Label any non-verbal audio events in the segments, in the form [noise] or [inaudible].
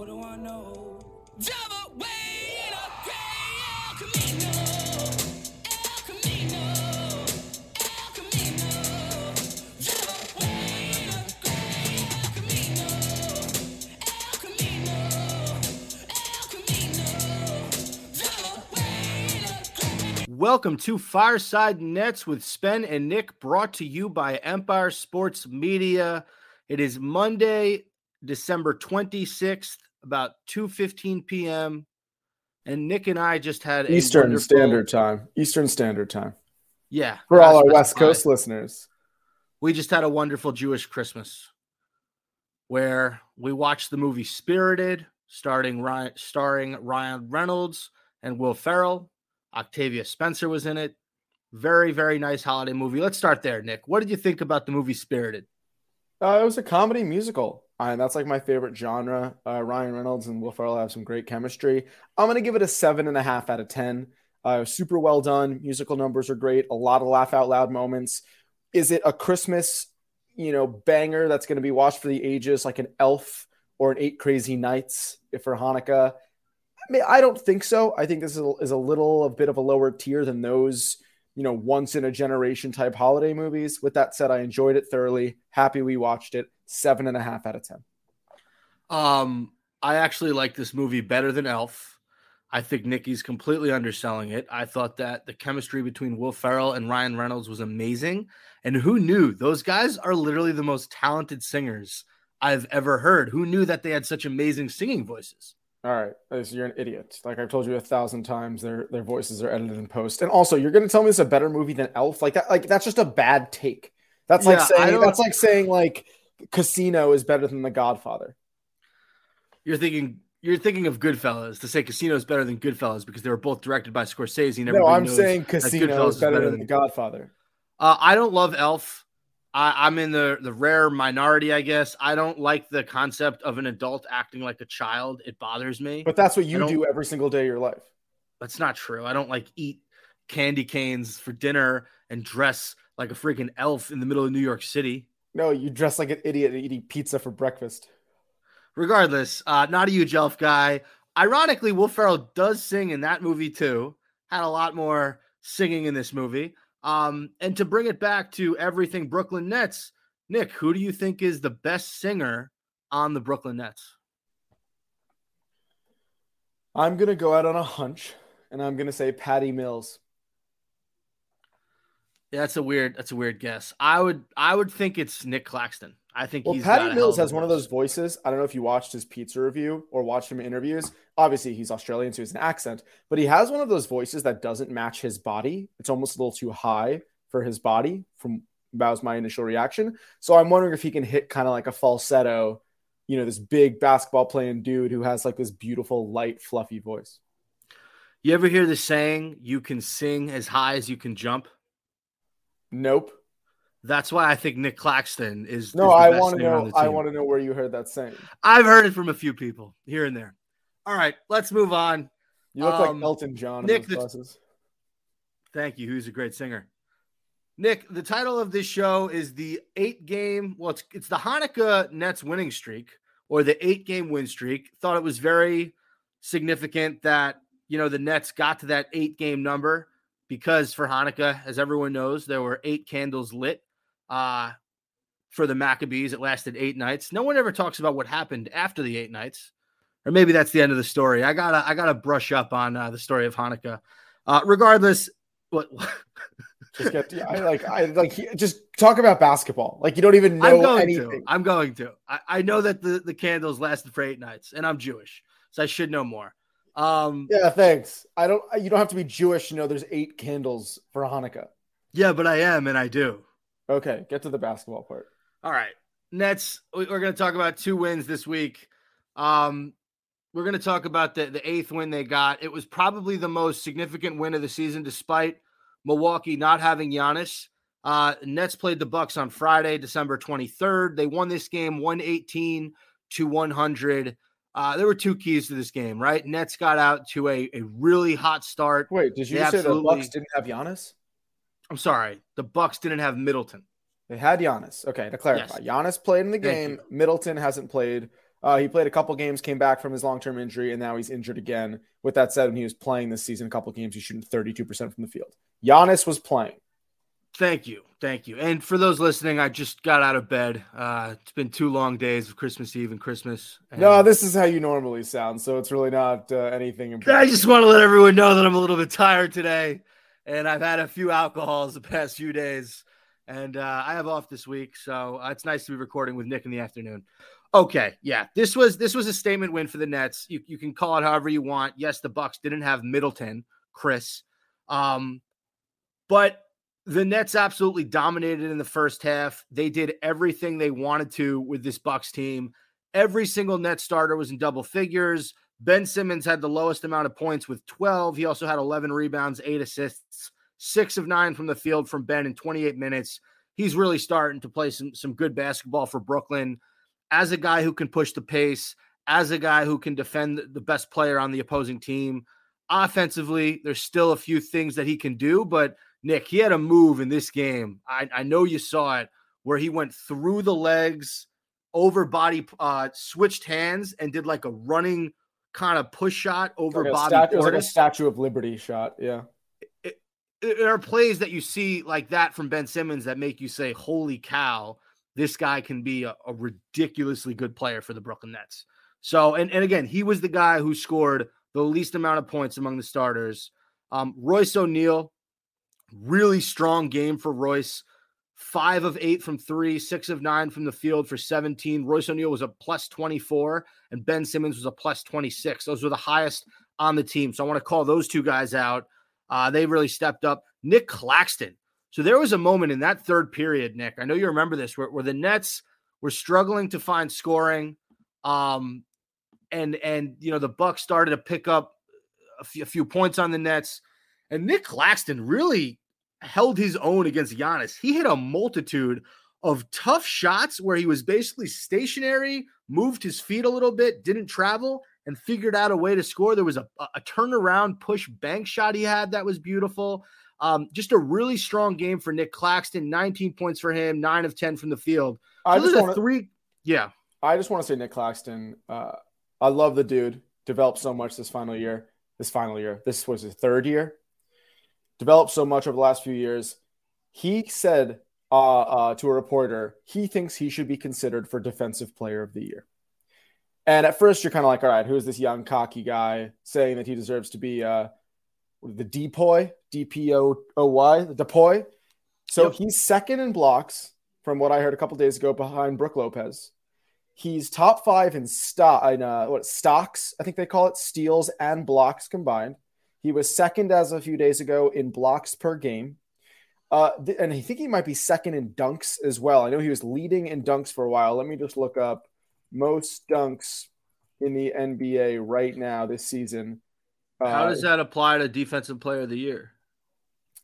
What do I know? Way in a gray El Camino. Welcome to Fireside Nets with Spen and Nick, brought to you by Empire Sports Media. It is Monday, December 26th, about 2:15 p.m. And Nick and I just had Eastern Standard Time. Eastern Standard Time. Yeah, For all our West. Coast listeners. We just had a wonderful Jewish Christmas where we watched the movie Spirited, starting Ryan, starring Ryan Reynolds and Will Ferrell. Octavia Spencer was in it. Very, very nice holiday movie. Let's start there, Nick. What did you think about the movie Spirited? Uh, it was a comedy musical. And that's like my favorite genre. Uh, Ryan Reynolds and Will Ferrell have some great chemistry. I'm to give it a seven and a half out of 10. Uh, super well done. Musical numbers are great. A lot of laugh out loud moments. Is it a Christmas, you know, banger that's to be watched for the ages like an Elf or an Eight Crazy Nights if for Hanukkah? I mean, I don't think so. I think this is a, is a little a bit of a lower tier than those, you know, once in a generation type holiday movies. With that said, I enjoyed it thoroughly. Happy we watched it. Seven and a half out of ten. Um, I actually like this movie better than Elf. I think Nikki's completely underselling it. I thought that the chemistry between Will Ferrell and Ryan Reynolds was amazing. And who knew? Those guys are literally the most talented singers I've ever heard. Who knew that they had such amazing singing voices? All right, Liz, you're an idiot. Like I've told you a thousand times, their their voices are edited in post. And also, you're going to tell me it's a better movie than Elf? Like that? Like that's just a bad take. That's like Yeah, I saying that's like saying like Casino is better than The Godfather. You're thinking you're thinking of Goodfellas to say Casino is better than Goodfellas because they were both directed by Scorsese. And No, I'm saying Casino Goodfellas is better than The Godfather. Uh, I don't love Elf. I, I'm in the the rare minority, I guess. I don't like the concept of an adult acting like a child. It bothers me. But that's what you do every single day of your life. That's not true. I don't like eat candy canes for dinner and dress like a freaking elf in the middle of New York City. No, you dress like an idiot and eating pizza for breakfast. Regardless, uh, not a huge elf guy. Ironically, Will Ferrell does sing in that movie too. Had a lot more singing in this movie. Um, and to bring it back to everything Brooklyn Nets, Nick, who do you think is the best singer on the Brooklyn Nets? I'm gonna go out on a hunch, and I'm gonna say Patty Mills. Yeah, that's a weird. That's a weird guess. I would. I would think it's Nic Claxton. I think Well, he's got Patty Mills has one of those voices. I don't know if you watched his pizza review or watched him in interviews. Obviously, he's Australian, so he's an accent, but he has one of those voices that doesn't match his body. It's almost a little too high for his body. From that was my initial reaction. So I'm wondering if he can hit kind of like a falsetto. You know, this big basketball playing dude who has like this beautiful, light, fluffy voice. You ever hear the saying, "You can sing as high as you can jump"? Nope. That's why I think Nic Claxton is. No, is I want to know. I want to know where you heard that saying. I've heard it from a few people here and there. All right, let's move on. You look Um, like Elton John in Nick, the-. Thank you. Who's a great singer? Nick, the title of this show is the eight game. Well, it's, it's the Hanukkah Nets winning streak or the eight game win streak. Thought it was very significant that, you know, the Nets got to that eight game number because for Hanukkah, as everyone knows, there were eight candles lit uh, for the Maccabees. It lasted eight nights. No one ever talks about what happened after the eight nights. Or maybe that's the end of the story. I gotta, I gotta brush up on uh, the story of Hanukkah. Uh, regardless, what [laughs] Just get. I like. I like. Just talk about basketball. Like you don't even I'm know going anything. to. I'm going to. I, I know that the, the candles lasted for eight nights, and I'm Jewish, so I should know more. Um, yeah. Yeah, thanks. I don't. You don't have to be Jewish to know there's eight candles for Hanukkah. Yeah, but I am, and I do. Okay, get to the basketball part. All right, Nets. we- We're going to talk about two wins this week. Um, we're going to talk about the the eighth win they got. It was probably the most significant win of the season, despite Milwaukee not having Giannis. Uh, Nets played the Bucks on Friday, December 23rd. They won this game 118 to 100. Uh, there were two keys to this game, right? Nets got out to a, a really hot start. Wait, did you They say the Bucks didn't have Giannis? I'm sorry, the Bucks didn't have Middleton. They had Giannis. Okay, to clarify, Yes. Giannis played in the game. Middleton hasn't played. Uh, he played a couple games, came back from his long term injury, and now he's injured again. With that said, when he was playing this season, a couple games, he's shooting 32% from the field. Giannis was playing. Thank you. Thank you. And for those listening, I just got out of bed. Uh, it's been two long days of Christmas Eve and Christmas. And No, this is how you normally sound, so it's really not uh, anything. I just want to let everyone know that I'm a little bit tired today. And I've had a few alcohols the past few days. And uh, I have off this week. So uh, it's nice to be recording with Nick in the afternoon. Okay. Yeah. This was this was a statement win for the Nets. You, you can call it however you want. Yes, the Bucks didn't have Middleton, Chris. Um, but the Nets absolutely dominated in the first half. They did everything they wanted to with this Bucks team. Every single net starter was in double figures. Ben Simmons had the lowest amount of points with 12. He also had 11 rebounds, eight assists, six of nine from the field from Ben in 28 minutes. He's really starting to play some, some good basketball for Brooklyn as a guy who can push the pace, as a guy who can defend the best player on the opposing team. Offensively, there's still a few things that he can do, but Nick, he had a move in this game. I, I know you saw it where he went through the legs, over body, uh, switched hands, and did like a running kind of push shot over Like Bobby stat- it was like a Statue of Liberty shot. Yeah. there are plays that you see like that from Ben Simmons that make you say, "Holy cow, this guy can be a, a ridiculously good player for the Brooklyn Nets." So, and and again, he was the guy who scored the least amount of points among the starters. Um, Royce O'Neale, really strong game for Royce. Five of eight from three, six of nine from the field for 17. Royce O'Neale was a plus 24, and Ben Simmons was a plus 26. Those were the highest on the team. So I want to call those two guys out. Uh, they really stepped up. Nic Claxton. So there was a moment in that third period, Nick. I know you remember this, where, where the Nets were struggling to find scoring, um, and and you know the Bucks started to pick up a few, a few points on the Nets, and Nic Claxton really held his own against Giannis. He hit a multitude of tough shots where he was basically stationary, moved his feet a little bit, didn't travel, and figured out a way to score. There was a, a turnaround push bank shot he had that was beautiful. Um, just a really strong game for Nic Claxton. 19 points for him, nine of 10 from the field. So I just want to. three. Yeah. I just want to say Nic Claxton. Uh, I love the dude. Developed so much this final year. This final year. This was his third year. Developed so much over the last few years. He said uh, uh, to a reporter he thinks he should be considered for Defensive Player of the Year. And at first, you're kind of like, all right, who is this young cocky guy saying that he deserves to be uh, the Depoy, D P O O Y, the Depoy? So Yep. he's second in blocks, from what I heard a couple days ago, behind Brook Lopez. He's top five in stock in uh, what stocks, I think they call it, steals and blocks combined. He was second as a few days ago in blocks per game. Uh, th- and I think he might be second in dunks as well. I know he was leading in dunks for a while. Let me just look up most dunks in the NBA right now this season. How Uh, does that apply to Defensive Player of the Year?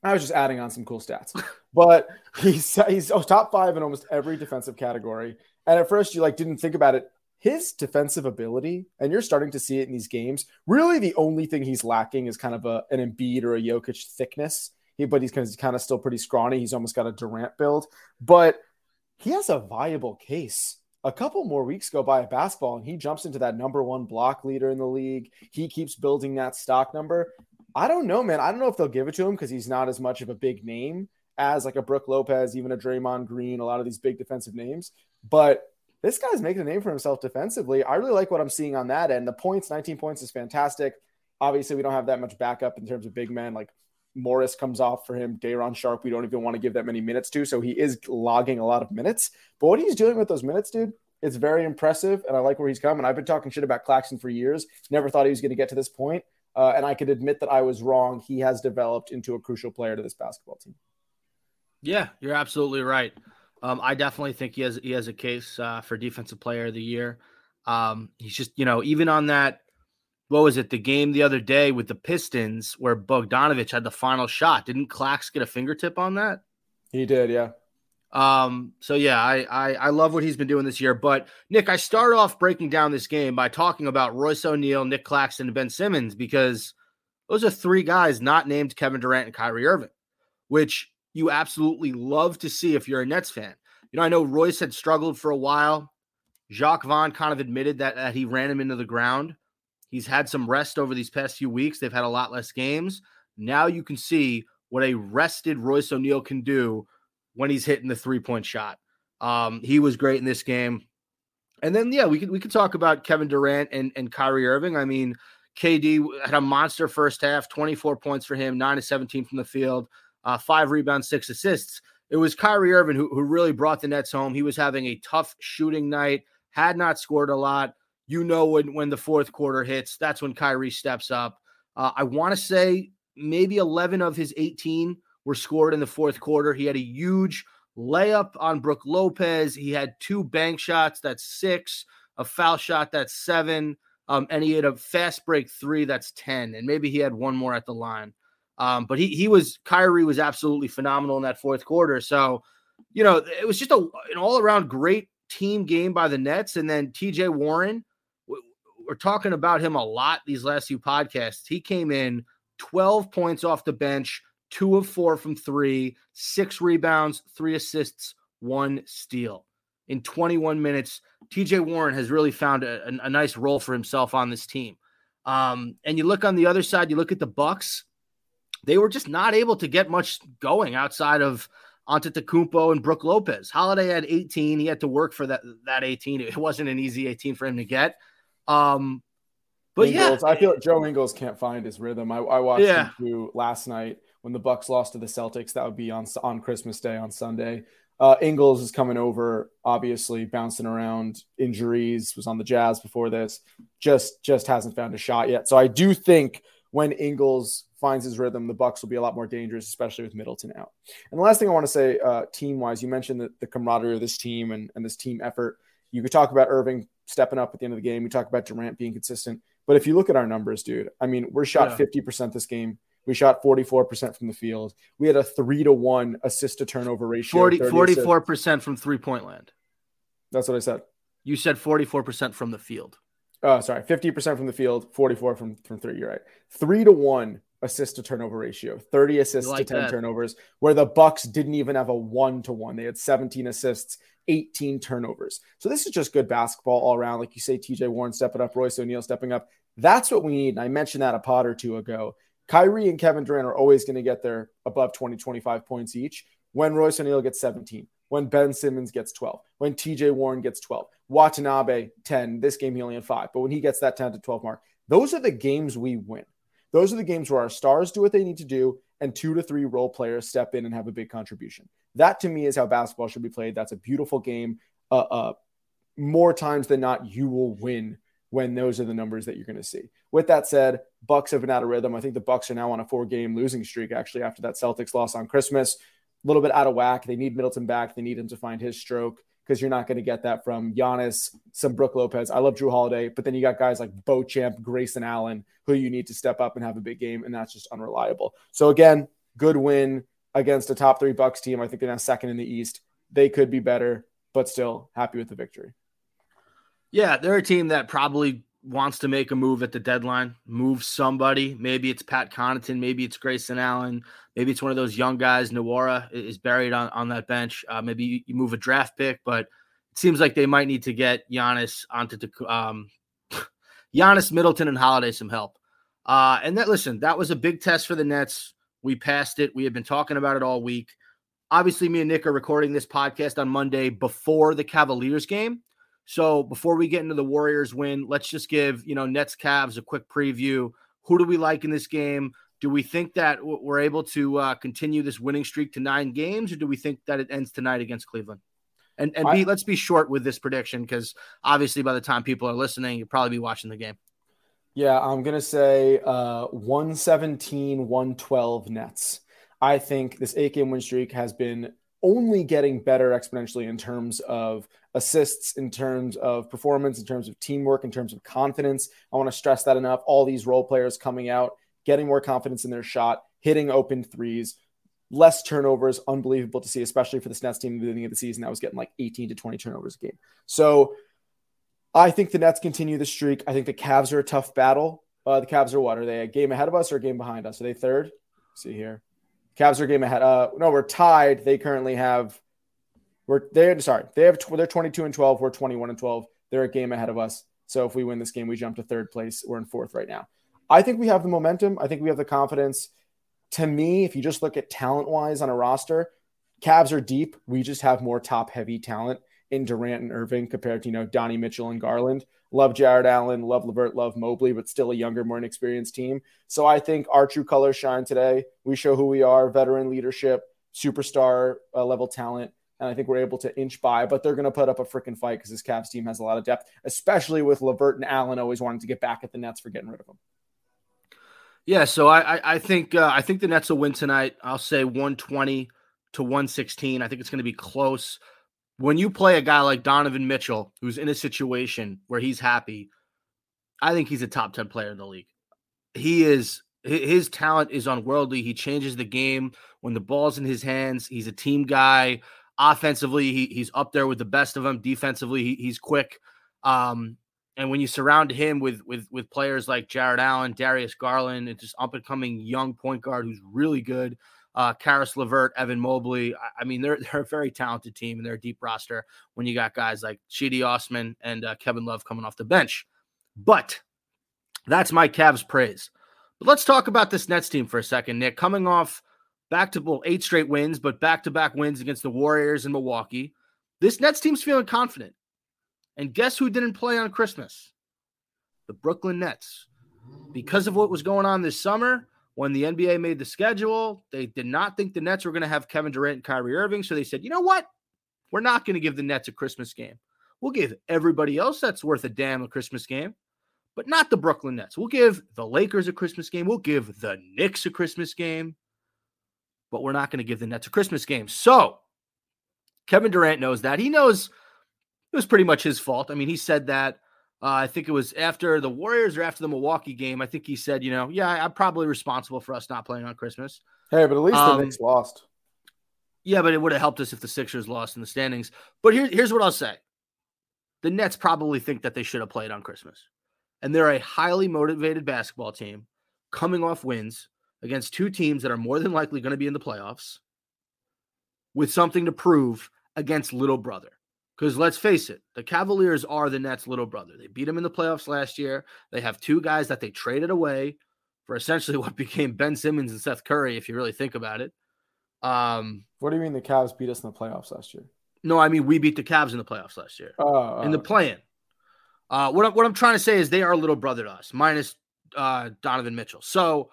I was just adding on some cool stats, but he's he's oh, top five in almost every defensive category. And at first, you like didn't think about it. His defensive ability, and you're starting to see it in these games. Really, the only thing he's lacking is kind of a, an Embiid or a Jokic thickness. He, but he's kind of, still pretty scrawny. He's almost got a Durant build, but he has a viable case. A couple more weeks go by at basketball, and he jumps into that number one block leader in the league. He keeps building that stock number. I don't know, man. I don't know if they'll give it to him because he's not as much of a big name as like a Brook Lopez, even a Draymond Green, a lot of these big defensive names. But this guy's making a name for himself defensively. I really like what I'm seeing on that end. The points, 19 points is fantastic. Obviously, we don't have that much backup in terms of big men. Like Morris comes off for him. Day'Ron Sharpe, we don't even want to give that many minutes to. So he is logging a lot of minutes. But what he's doing with those minutes, dude, it's very impressive. And I like where he's coming. I've been talking shit about Claxton for years. Never thought he was going to get to this point. Uh, and I could admit that I was wrong. He has developed into a crucial player to this basketball team. Yeah, you're absolutely right. Um, I definitely think he has he has a case uh, for defensive player of the year. Um, he's just you know even on that what was it the game the other day with the Pistons where Bogdanovich had the final shot. Didn't Clax get a fingertip on that? He did, yeah. Um, so yeah, I, I I love what he's been doing this year. But Nick, I start off breaking down this game by talking about Royce O'Neale, Nic Claxton, and Ben Simmons because those are three guys not named Kevin Durant and Kyrie Irving, which you absolutely love to see if you're a Nets fan. You know, I know Royce had struggled for a while. Jacque Vaughn kind of admitted that, that he ran him into the ground. He's had some rest over these past few weeks. They've had a lot less games. Now you can see what a rested Royce O'Neale can do when he's hitting the three point shot. Um, he was great in this game. And then yeah, we could we could talk about Kevin Durant and, and Kyrie Irving. I mean, KD had a monster first half, 24 points for him, 9 to 17 from the field, uh, five rebounds, six assists. It was Kyrie Irving who, who really brought the Nets home. He was having a tough shooting night, had not scored a lot. You know when when the fourth quarter hits, that's when Kyrie steps up. Uh, I want to say maybe 11 of his 18 were scored in the fourth quarter. He had a huge layup on Brook Lopez. He had two bank shots, that's six, a foul shot, that's seven. Um, and he had a fast break three, that's 10. And maybe he had one more at the line. Um, but he he was Kyrie was absolutely phenomenal in that fourth quarter. So, you know, it was just a an all-around great team game by the Nets. And then TJ Warren, we're talking about him a lot these last few podcasts. He came in 12 points off the bench, two of four from three, six rebounds, three assists, one steal. In 21 minutes, TJ Warren has really found a, a, a nice role for himself on this team. Um, and you look on the other side, you look at the Bucks, they were just not able to get much going outside of Antetokounmpo and Brook Lopez. Holiday had 18. He had to work for that that 18. It wasn't an easy 18 for him to get. Um, but Ingles, yeah, I feel like Joe Ingles can't find his rhythm. I, I watched Yeah. him last night when the Bucks lost to the Celtics. That would be on on Christmas Day on Sunday. Uh, Ingles is coming over, obviously bouncing around. Injuries was on the Jazz before this. Just just hasn't found a shot yet. So I do think when Ingles finds his rhythm, the Bucks will be a lot more dangerous, especially with Middleton out. And the last thing I want to say, uh, team wise, you mentioned the, the camaraderie of this team and, and this team effort. You could talk about Irving stepping up at the end of the game. We talk about Durant being consistent. But if you look at our numbers, dude, I mean, we're shot Yeah. 50% this game. We shot 44% from the field. We had a three to one assist to turnover ratio. 40, 44% from three point land. That's what I said. You said 44% from the field. Oh, sorry. 50% from the field, 44 from, from three. You're right. Three to one assist to turnover ratio, 30 assists like to 10 that. turnovers, where the Bucks didn't even have a one to one. They had 17 assists, 18 turnovers. So this is just good basketball all around. Like you say, TJ Warren stepping up, Royce O'Neale stepping up. That's what we need. And I mentioned that a pod or two ago. Kyrie and Kevin Durant are always going to get their above 20, 25 points each when Royce O'Neale gets 17, when Ben Simmons gets 12, when TJ Warren gets 12, Watanabe 10. This game he only had five, but when he gets that 10 to 12 mark, those are the games we win. Those are the games where our stars do what they need to do and two to three role players step in and have a big contribution. That to me is how basketball should be played. That's a beautiful game. Uh, uh, more times than not, you will win when those are the numbers that you're going to see. With that said, Bucks have been out of rhythm. I think the Bucks are now on a four-game losing streak. Actually, after that Celtics loss on Christmas, a little bit out of whack. They need Middleton back. They need him to find his stroke because you're not going to get that from Giannis, some Brook Lopez. I love Jrue Holiday, but then you got guys like Beauchamp, Grayson Allen, who you need to step up and have a big game, and that's just unreliable. So again, good win against a top three Bucks team. I think they're now second in the East. They could be better, but still happy with the victory. Yeah, they're a team that probably wants to make a move at the deadline, move somebody. Maybe it's Pat Connaughton, maybe it's Grayson Allen, maybe it's one of those young guys. Nwora is buried on, on that bench. Uh, maybe you, move a draft pick, but it seems like they might need to get Giannis onto the um, [laughs] Giannis, Middleton, and Holiday some help. Uh, and that listen, that was a big test for the Nets. We passed it. We had been talking about it all week. Obviously, me and Nick are recording this podcast on Monday before the Cavaliers game. So before we get into the Warriors win, let's just give you know Nets Cavs a quick preview. Who do we like in this game? Do we think that we're able to uh, continue this winning streak to nine games, or do we think that it ends tonight against Cleveland? And and I- be, let's be short with this prediction because obviously by the time people are listening, you'll probably be watching the game. Yeah, I'm going to say uh, 117, 112 Nets. I think this eight game win streak has been only getting better exponentially in terms of assists, in terms of performance, in terms of teamwork, in terms of confidence. I want to stress that enough. All these role players coming out, getting more confidence in their shot, hitting open threes, less turnovers. Unbelievable to see, especially for this Nets team at the beginning of the season that was getting like 18 to 20 turnovers a game. So I think the Nets continue the streak. I think the Cavs are a tough battle. Uh, the Cavs are what? Are they a game ahead of us or a game behind us? Are they third? Let's see here. Cavs are game ahead. Uh, no, we're tied. They currently have. We're they're sorry. They have they're 22 and 12. We're 21 and 12. They're a game ahead of us. So if we win this game, we jump to third place. We're in fourth right now. I think we have the momentum. I think we have the confidence. To me, if you just look at talent wise on a roster, Cavs are deep. We just have more top heavy talent in Durant and Irving compared to, you know, Donnie Mitchell and Garland. Love Jarrett Allen, love Levert, love Mobley, but still a younger, more inexperienced team. So I think our true colors shine today. We show who we are, veteran leadership, superstar uh, level talent. And I think we're able to inch by, but they're going to put up a freaking fight because this Cavs team has a lot of depth, especially with Levert and Allen always wanting to get back at the Nets for getting rid of them. Yeah, so I I, think uh, I think the Nets will win tonight. I'll say 120 to 116. I think it's going to be close. When you play a guy like Donovan Mitchell, who's in a situation where he's happy, I think he's a top 10 player in the league. He is his talent is unworldly. He changes the game when the ball's in his hands. He's a team guy. Offensively, he, he's up there with the best of them. Defensively, he, he's quick. Um, and when you surround him with with with players like Jarrett Allen, Darius Garland, and just up and coming young point guard who's really good, uh, Caris Levert, Evan Mobley. I, I, mean, they're [laughs] they're a very talented team and they're a deep roster. When you got guys like Cedi Osman and uh, Kevin Love coming off the bench, but that's my Cavs praise. But let's talk about this Nets team for a second, Nick. Coming off back to well, eight straight wins, but back to back wins against the Warriors and Milwaukee. This Nets team's feeling confident. And guess who didn't play on Christmas? The Brooklyn Nets. Because of what was going on this summer, when the NBA made the schedule, they did not think the Nets were going to have Kevin Durant and Kyrie Irving. So they said, you know what? We're not going to give the Nets a Christmas game. We'll give everybody else that's worth a damn a Christmas game, but not the Brooklyn Nets. We'll give the Lakers a Christmas game. We'll give the Knicks a Christmas game, but we're not going to give the Nets a Christmas game. So Kevin Durant knows that. He knows it was pretty much his fault. I mean, he said that. Uh, I think it was after the Warriors or after the Milwaukee game. I think he said, you know, yeah, I'm probably responsible for us not playing on Christmas. Hey, but at least Um, the Knicks lost. Yeah, but it would have helped us if the Sixers lost in the standings. But here, here's what I'll say the Nets probably think that they should have played on Christmas. And they're a highly motivated basketball team coming off wins against two teams that are more than likely going to be in the playoffs with something to prove against little brother. Because let's face it, the Cavaliers are the Nets' little brother. They beat them in the playoffs last year. They have two guys that they traded away for essentially [laughs] what became Ben Simmons and Seth Curry, if you really think about it. Um, What do you mean the Cavs beat us in the playoffs last year? no, I mean we beat the Cavs in the playoffs last year Oh, in the oh, play-in. Uh, what I'm what I'm trying to say is they are a little brother to us, minus uh, Donovan Mitchell. So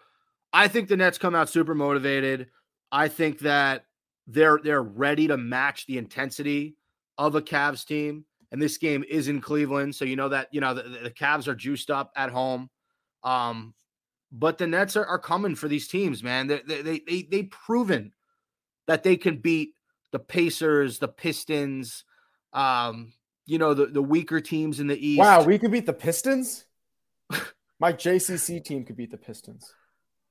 I think the Nets come out super motivated. I think that they're they're ready to match the intensity of a Cavs team. And this game is in Cleveland, so you know that you know the, the Cavs are juiced up at home. Um, but the Nets are, are coming for these teams, man. They they they they they've proven that they can beat the Pacers, the Pistons, um, you know, the, the weaker teams in the East. wow, we could beat the Pistons. My JCC team could beat the Pistons.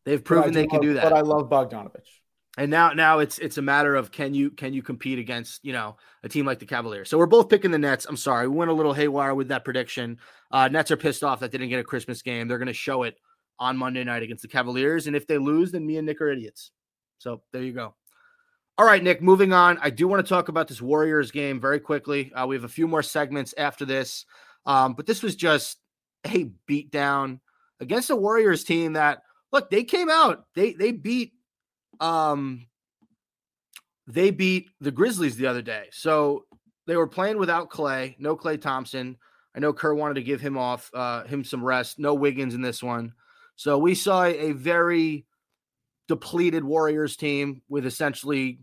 They've proven they can love- do that. But I love Bogdanovich. And now now it's it's a matter of can you can you compete against, you know, a team like the Cavaliers. So we're both picking the Nets. I'm sorry. We went a little haywire with that prediction. Uh Nets are pissed off that they didn't get a Christmas game. They're gonna show it on Monday night against the Cavaliers. And if they lose, then me and Nick are idiots. So there you go. All right, Nick, moving on. I do want to talk about this Warriors game very quickly. Uh, we have a few more segments after this. Um, but this was just a beatdown against a Warriors team that look, they came out, they they beat um they beat the Grizzlies the other day. So they were playing without Klay, no Klay Thompson. I know Kerr wanted to give him off, uh, him some rest. No Wiggins in this one. So we saw a very depleted Warriors team with essentially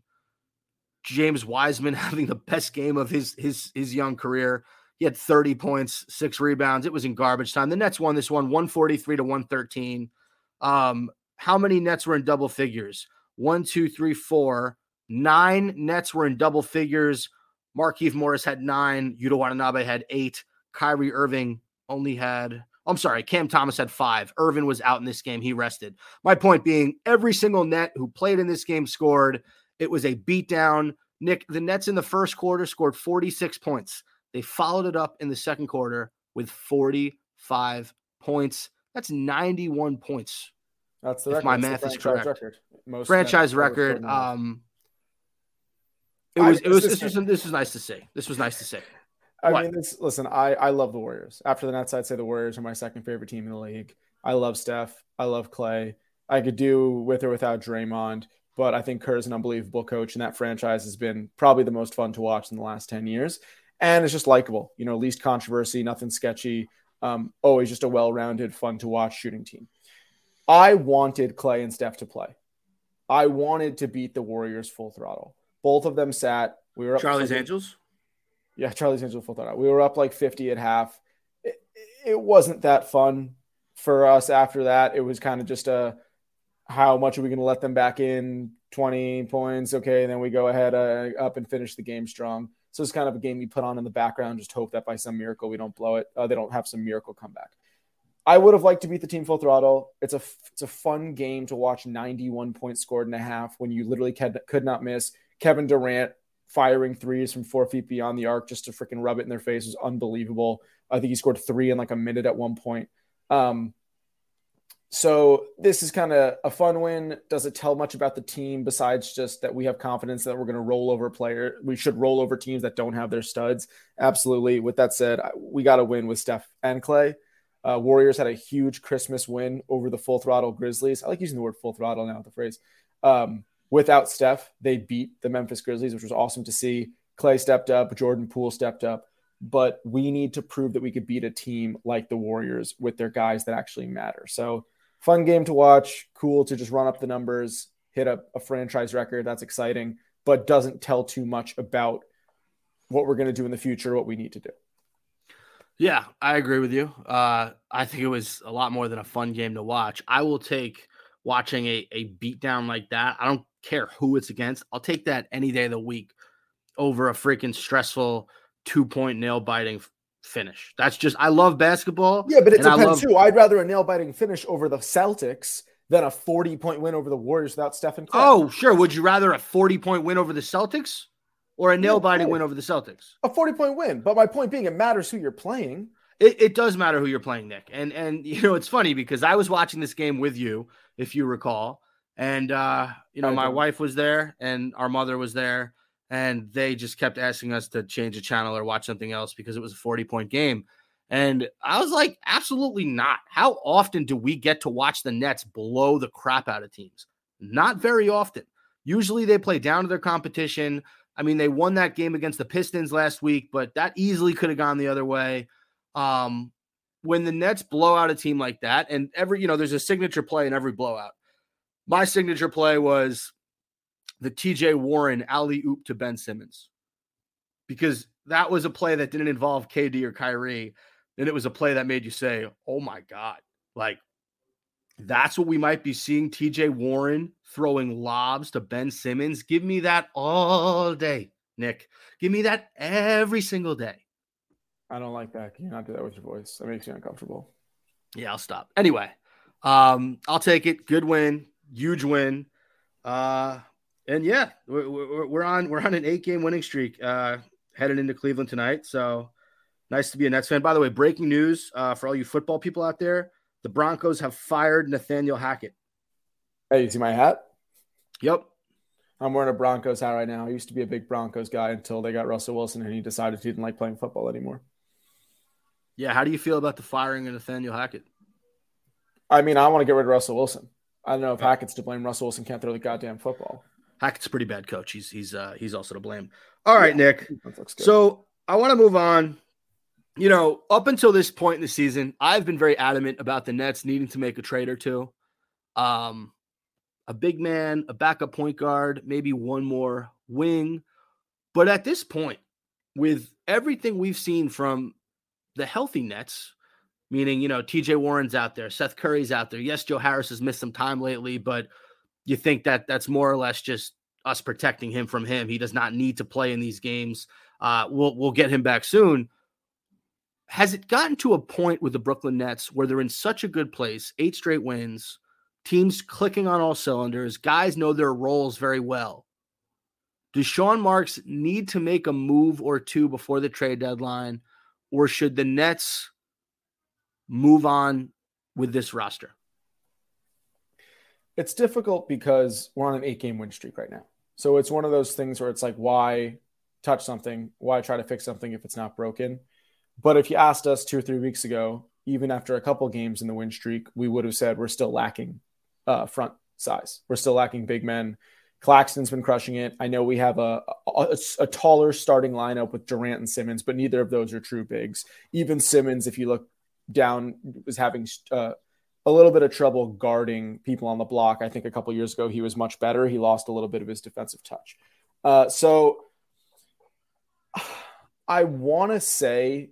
James Wiseman [laughs] having the best game of his his his young career. He had 30 points, six rebounds. It was in garbage time. The Nets won this one 143 to 113. Um, how many Nets were in double figures? One, two, three, four. Nine Nets were in double figures. Markieff Morris had nine. Yuta Watanabe had eight. Kyrie Irving only had, I'm sorry, Cam Thomas had five. Irvin was out in this game. He rested. My point being, every single net who played in this game scored. It was a beatdown. Nick, the Nets in the first quarter scored 46 points. They followed it up in the second quarter with 45 points. That's 91 points. That's the If record. my math is correct. Record. Most Franchise record. Um, it I- was. It was. this This was. This was nice to see. This was nice to see. I What? mean, this, listen, I, I love the Warriors. After the Nets, I'd say the Warriors are my second favorite team in the league. I love Steph. I love Klay. I could do with or without Draymond, but I think Kerr is an unbelievable coach, and that franchise has been probably the most fun to watch in the last 10 years. And it's just likable, you know, least controversy, nothing sketchy. Um, always just a well rounded, fun to watch shooting team. I wanted Klay and Steph to play. I wanted to beat the Warriors full throttle. Both of them sat. We were up Charlie's for the- Angels. yeah, Charlie's Angels full throttle. We were up like 50 at half. It, it wasn't that fun for us after that. It was kind of just a how much are we going to let them back in? 20 points. Okay. And then we go ahead uh, up and finish the game strong. So it's kind of a game you put on in the background. Just hope that by some miracle we don't blow it. Uh, they don't have some miracle comeback. I would have liked to beat the team full throttle. It's a it's a fun game to watch. 91 points scored in a half when you literally could, could not miss. Kevin Durant firing threes from four feet beyond the arc just to freaking rub it in their face was unbelievable. I think he scored three in like a minute at one point. Um, so this is kind of a fun win. Does it tell much about the team besides just that we have confidence that we're going to roll over player? We should roll over teams that don't have their studs. Absolutely. With that said, we got to win with Steph and Klay. Uh, Warriors had a huge Christmas win over the full throttle Grizzlies. I like using the word full throttle now, the phrase. Um, without Steph, they beat the Memphis Grizzlies, which was awesome to see. Klay stepped up, Jordan Poole stepped up, but we need to prove that we could beat a team like the Warriors with their guys that actually matter. So, fun game to watch. Cool to just run up the numbers, hit a, a franchise record. That's exciting, but doesn't tell too much about what we're going to do in the future, what we need to do. Yeah, I agree with you. Uh, I think it was a lot more than a fun game to watch. I will take watching a, a beatdown like that. I don't care who it's against. I'll take that any day of the week over a freaking stressful two point nail biting finish. That's just, I love basketball. Yeah, but it depends love- too. I'd rather a nail biting finish over the Celtics than a 40 point win over the Warriors without Steph and Klay. Oh, sure. Would you rather a 40 point win over the Celtics or a nail biting win over the Celtics? a 40 point win. But my point being, it matters who you're playing. It, it does matter who you're playing, Nick. And and [laughs] you know it's funny because I was watching this game with you, if you recall, and uh, you know my wife was there and our mother was there, and they just kept asking us to change the channel or watch something else because it was a 40 point game. And I was like, absolutely not. How often do we get to watch the Nets blow the crap out of teams? Not very often. Usually they play down to their competition. I mean, they won that game against the Pistons last week, but that easily could have gone the other way. Um, when the Nets blow out a team like that, and every, you know, there's a signature play in every blowout. My signature play was the TJ Warren alley oop to Ben Simmons because that was a play that didn't involve KD or Kyrie. And it was a play that made you say, oh my God, like that's what we might be seeing. TJ Warren throwing lobs to Ben Simmons. Give me that all day, Nick. Give me that every single day. I don't like that. Can you not do that with your voice? That makes me uncomfortable. Yeah, I'll stop. Anyway, um, I'll take it. Good win, huge win. Uh, and yeah, we're, we're, we're on we're on an eight game winning streak uh, headed into Cleveland tonight. So nice to be a Nets fan. By the way, breaking news uh, for all you football people out there: the Broncos have fired Nathaniel Hackett. Hey, you see my hat? Yep. I'm wearing a Broncos hat right now. I used to be a big Broncos guy until they got Russell Wilson and he decided he didn't like playing football anymore. Yeah. How do you feel about the firing of Nathaniel Hackett? I mean, I want to get rid of Russell Wilson. I don't know if Hackett's to blame. Russell Wilson can't throw the goddamn football. Hackett's a pretty bad coach. He's he's uh, he's also to blame. All right, Nick. Looks good. So I want to move on. You know, up until this point in the season, I've been very adamant about the Nets needing to make a trade or two. Um, a big man, a backup point guard, maybe one more wing. But at this point, with everything we've seen from the healthy Nets, meaning, you know, TJ Warren's out there, Seth Curry's out there. Yes, Joe Harris has missed some time lately, but you think that that's more or less just us protecting him from him. He does not need to play in these games. Uh, we'll we'll get him back soon. Has it gotten to a point with the Brooklyn Nets where they're in such a good place, eight straight wins, teams clicking on all cylinders, guys know their roles very well? Does Sean Marks need to make a move or two before the trade deadline, or should the Nets move on with this roster? it's difficult because we're on an eight game win streak right now. So it's one of those things where it's like, why touch something? Why try to fix something if it's not broken? But if you asked us two or three weeks ago, even after a couple games in the win streak, we would have said we're still lacking uh, front size. We're still lacking big men. Claxton's been crushing it. I know we have a, a, a taller starting lineup with Durant and Simmons, but neither of those are true bigs. Even Simmons, if you look down, was having uh, a little bit of trouble guarding people on the block. I think a couple years ago he was much better. He lost a little bit of his defensive touch. Uh, so [sighs] I want to say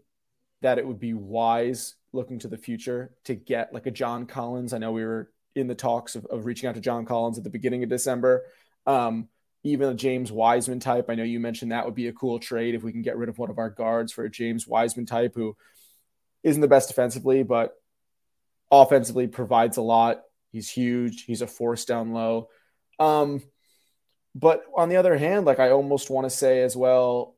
that it would be wise looking to the future to get like a John Collins. I know we were in the talks of, of reaching out to John Collins at the beginning of December. Um, even a James Wiseman type. I know you mentioned that would be a cool trade if we can get rid of one of our guards for a James Wiseman type who isn't the best defensively, but offensively provides a lot. He's huge. He's a force down low. Um, but on the other hand, like I almost want to say as well,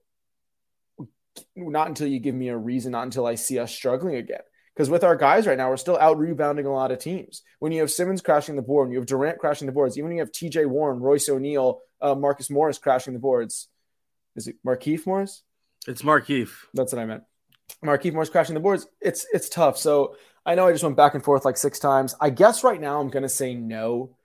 not until you give me a reason, not until I see us struggling again. Because with our guys right now, we're still out rebounding a lot of teams. When you have Simmons crashing the board, and you have Durant crashing the boards, even when you have TJ Warren, Royce O'Neale, uh, Marcus Morris crashing the boards. Is it Markieff Morris? It's Markieff. That's what I meant. Markieff Morris crashing the boards. It's it's tough. So I know I just went back and forth like six times. I guess right now I'm gonna say no.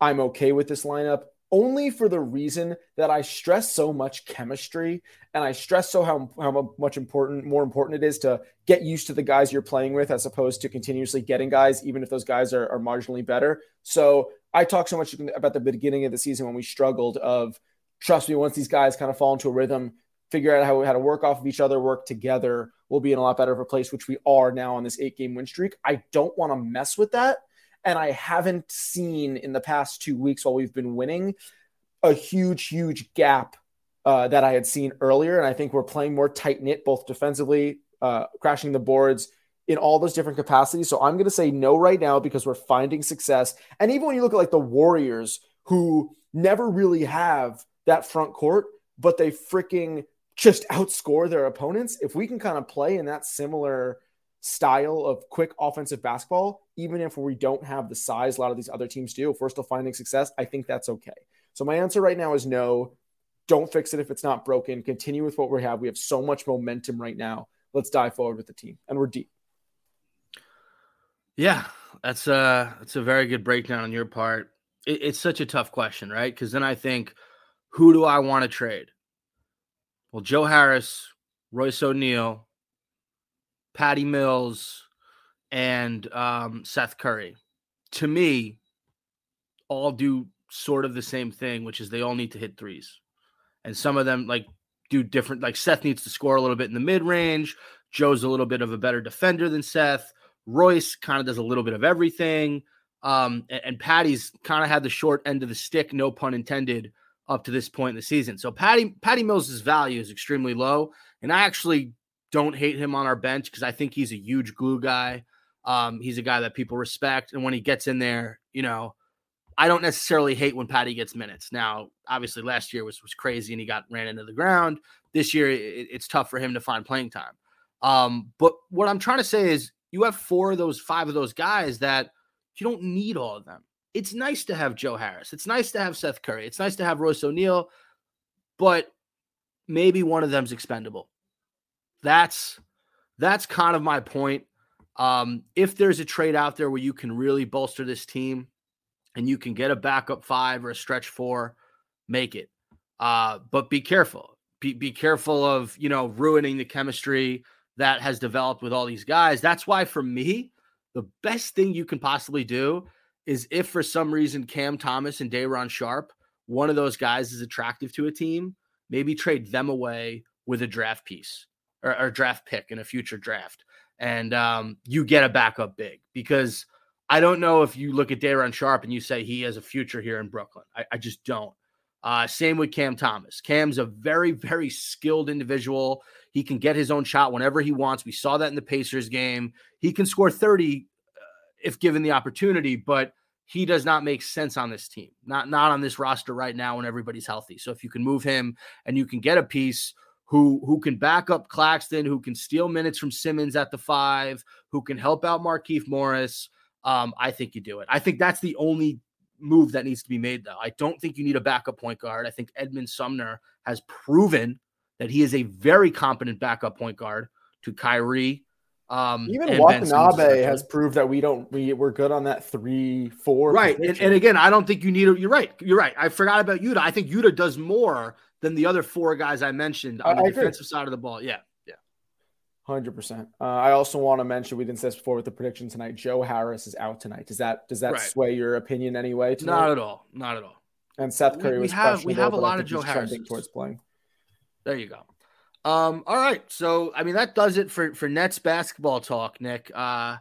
I'm okay with this lineup only for the reason that I stress so much chemistry and I stress so how, how much important, more important it is to get used to the guys you're playing with as opposed to continuously getting guys, even if those guys are, are marginally better. So I talk so much about the beginning of the season when we struggled of trust me, once these guys kind of fall into a rhythm, figure out how, how to work off of each other, work together, we'll be in a lot better of a place, which we are now on this eight game win streak. I don't want to mess with that and I haven't seen in the past two weeks while we've been winning a huge, huge gap uh, that I had seen earlier. And I think we're playing more tight knit, both defensively, uh, crashing the boards in all those different capacities. So I'm going to say no right now because we're finding success. And even when you look at like the Warriors, who never really have that front court, but they freaking just outscore their opponents. If we can kind of play in that similar style of quick offensive basketball, even if we don't have the size a lot of these other teams do, if we're still finding success, I think that's okay. So my answer right now is no. Don't fix it if it's not broken. Continue with what we have. We have so much momentum right now. Let's dive forward with the team, and we're deep. Yeah, that's a that's a very good breakdown on your part. It, it's such a tough question, right? Because then I think, who do I want to trade? Well, Joe Harris, Royce O'Neale, Patty Mills, and um, Seth Curry. To me, all do sort of the same thing, which is they all need to hit threes. And some of them like do different, like Seth needs to score a little bit in the mid range. Joe's a little bit of a better defender than Seth. Royce kind of does a little bit of everything. Um, and, and Patty's kind of had the short end of the stick, no pun intended, up to this point in the season. So Patty Patty Mills' value is extremely low. And I actually don't hate him on our bench because I think he's a huge glue guy. Um, he's a guy that people respect. And when he gets in there, you know, I don't necessarily hate when Patty gets minutes. Now, obviously, last year was was crazy and he got ran into the ground. This year, it, it's tough for him to find playing time. Um, but what I'm trying to say is, you have four of those, five of those guys that you don't need all of them. It's nice to have Joe Harris. It's nice to have Seth Curry. It's nice to have Royce O'Neale, but maybe one of them's expendable. That's that's kind of my point. Um, if there's a trade out there where you can really bolster this team, and you can get a backup five or a stretch four, make it. Uh, but be careful. Be, be careful of, you know, ruining the chemistry that has developed with all these guys. That's why, for me, the best thing you can possibly do is if for some reason Cam Thomas and Day'Ron Sharpe, one of those guys is attractive to a team, maybe trade them away with a draft piece or, or draft pick in a future draft. And um, you get a backup big because – I don't know if you look at Day'Ron Sharpe and you say he has a future here in Brooklyn. I, I just don't. Uh, same with Cam Thomas. Cam's a very, very skilled individual. He can get his own shot whenever he wants. We saw that in the Pacers game. He can score 30 uh, if given the opportunity, but he does not make sense on this team. Not not on this roster right now when everybody's healthy. So if you can move him and you can get a piece who who can back up Claxton, who can steal minutes from Simmons at the five, who can help out Markieff Morris, um, I think you do it. I think that's the only move that needs to be made, though. I don't think you need a backup point guard. I think Edmond Sumner has proven that he is a very competent backup point guard to Kyrie. Um, Even and Ben Simmons, Watanabe has proved that we don't we we're good on that three four right. And, and again, I don't think you need. A, you're right. You're right. I forgot about Yuta. I think Yuta does more than the other four guys I mentioned on I- the I agree. defensive side of the ball. Yeah. Yeah. Hundred percent. Uh, I also want to mention we didn't say this before with the prediction tonight. Joe Harris is out tonight. Does that does that Right. sway your opinion anyway? Tonight? Not at all. Not at all. and Seth we- Curry we was have- we have a lot of Joe Harrises. towards playing. There you go. Um, all right. So, I mean, that does it for, for Nets basketball talk, Nick. Uh,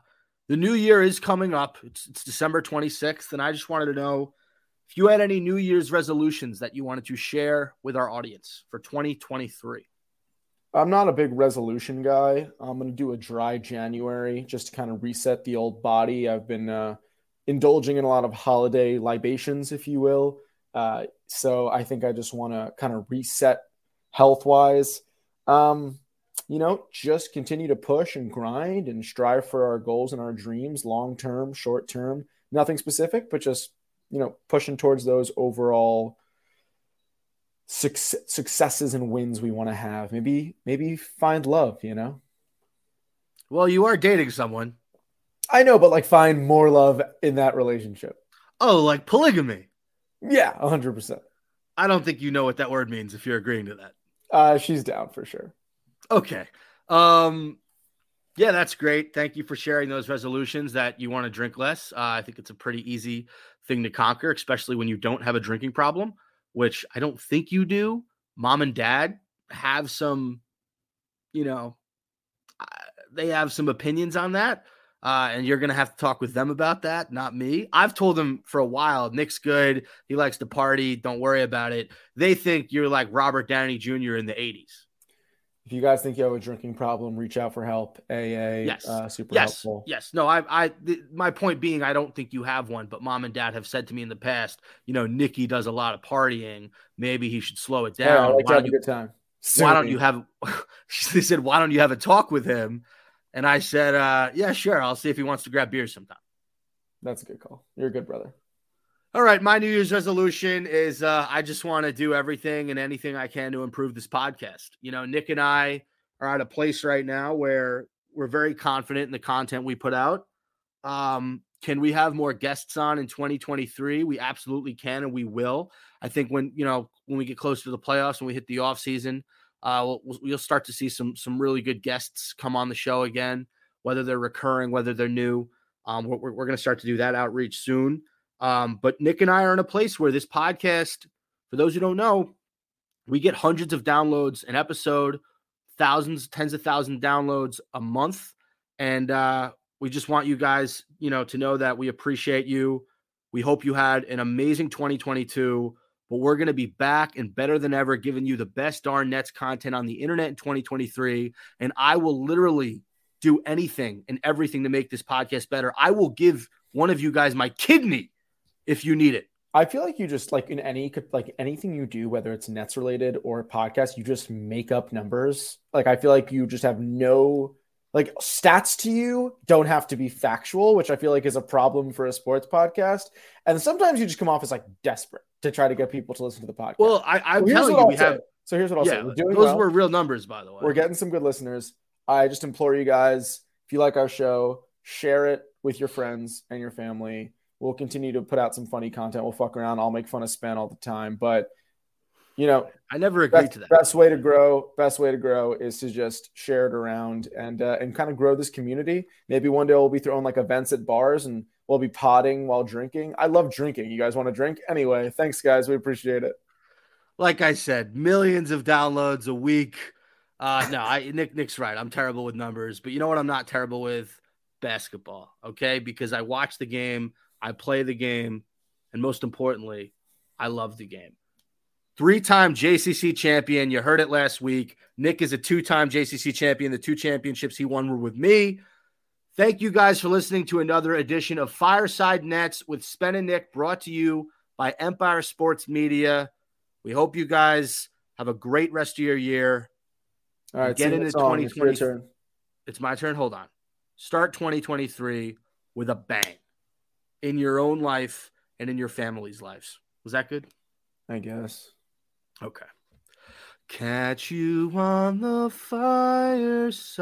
the new year is coming up. It's, it's December 26th. And I just wanted to know if you had any New Year's resolutions that you wanted to share with our audience for 2023. I'm not a big resolution guy. I'm going to do a dry January just to kind of reset the old body. I've been uh, indulging in a lot of holiday libations, if you will. Uh, so I think I just want to kind of reset health wise. Um, you know, just continue to push and grind and strive for our goals and our dreams, long term, short term, nothing specific, but just, you know, pushing towards those overall suc- successes and wins we want to have. Maybe maybe find love, you know. Well, you are dating someone. I know, but like find more love in that relationship. Oh, like polygamy. Yeah, 100%. I don't think you know what that word means if you're agreeing to that. Uh she's down for sure. Okay. Um, yeah, that's great. Thank you for sharing those resolutions that you want to drink less. Uh, I think it's a pretty easy thing to conquer, especially when you don't have a drinking problem, which I don't think you do. Mom and dad have some, you know, uh, they have some opinions on that. Uh, and you're going to have to talk with them about that, not me. I've told them for a while Nick's good. He likes to party. Don't worry about it. They think you're like Robert Downey Jr. in the 80s. If you guys think you have a drinking problem, reach out for help. AA Yes. uh super yes, helpful. Yes. No, I, I, th- my point being, I don't think you have one, but mom and dad have said to me in the past, you know, Nicky does a lot of partying. Maybe he should slow it Yeah, down. like why, have don't a you, good time. why don't you have, [laughs] they said, why don't you have a talk with him? And I said, uh, yeah, sure. I'll see if he wants to grab beer sometime. That's a good call. You're a good brother. All right, my New Year's resolution is uh, I just want to do everything and anything I can to improve this podcast. You know, Nick and I are at a place right now where we're very confident in the content we put out. Um, can we have more guests on in 2023? We absolutely can, and we will. I think when you know when we get close to the playoffs, when we hit the off season, uh, we'll, we'll- start to see some some really good guests come on the show again, whether they're recurring, whether they're new. Um, we're, we're going to start to do that outreach soon. Um, but Nick and I are in a place where this podcast, for those who don't know, we get hundreds of downloads an episode, thousands, tens of thousands downloads a month. And uh, we just want you guys, you know, to know that we appreciate you. We hope you had an amazing 2022, but we're going to be back and better than ever, giving you the best darn Nets content on the internet in 2023. And I will literally do anything and everything to make this podcast better. I will give one of you guys my kidney if you need it. I feel like you just like in any like anything you do, whether it's Nets related or podcast, you just make up numbers. Like I feel like you just have no like stats to you don't have to be factual, which I feel like is a problem for a sports podcast. And sometimes you just come off as like desperate to try to get people to listen to the podcast. Well, I, I'm So telling you, I'll we say. have. So here's what I'll Yeah, say. We're doing those well. were real numbers, by the way. We're getting some good listeners. I just implore you guys, if you like our show, share it with your friends and your family. We'll continue to put out some funny content. We'll fuck around. I'll make fun of Span all the time. But you know, I never agreed best, to that. best way to grow, best way to grow is to just share it around and uh, and kind of grow this community. Maybe one day we'll be throwing like events at bars and we'll be potting while drinking. I love drinking. You guys want to drink? Anyway, thanks guys. We appreciate it. Like I said, millions of downloads a week. Uh, no, I Nick Nick's right. I'm terrible with numbers, but you know what? I'm not terrible with basketball. Okay, because I watch the game, I play the game, and most importantly, I love the game. Three-time JCC champion. You heard it last week. Nick is a two-time JCC champion. The two championships he won were with me. Thank you guys for listening to another edition of Fireside Nets with Spen and Nick, brought to you by Empire Sports Media. We hope you guys have a great rest of your year. All right, Get into the song. It's your 2020. turn. It's my turn. Hold on. Start 2023 with a bang in your own life and in your family's lives. Was that good? I guess. Okay. Catch you on the fireside.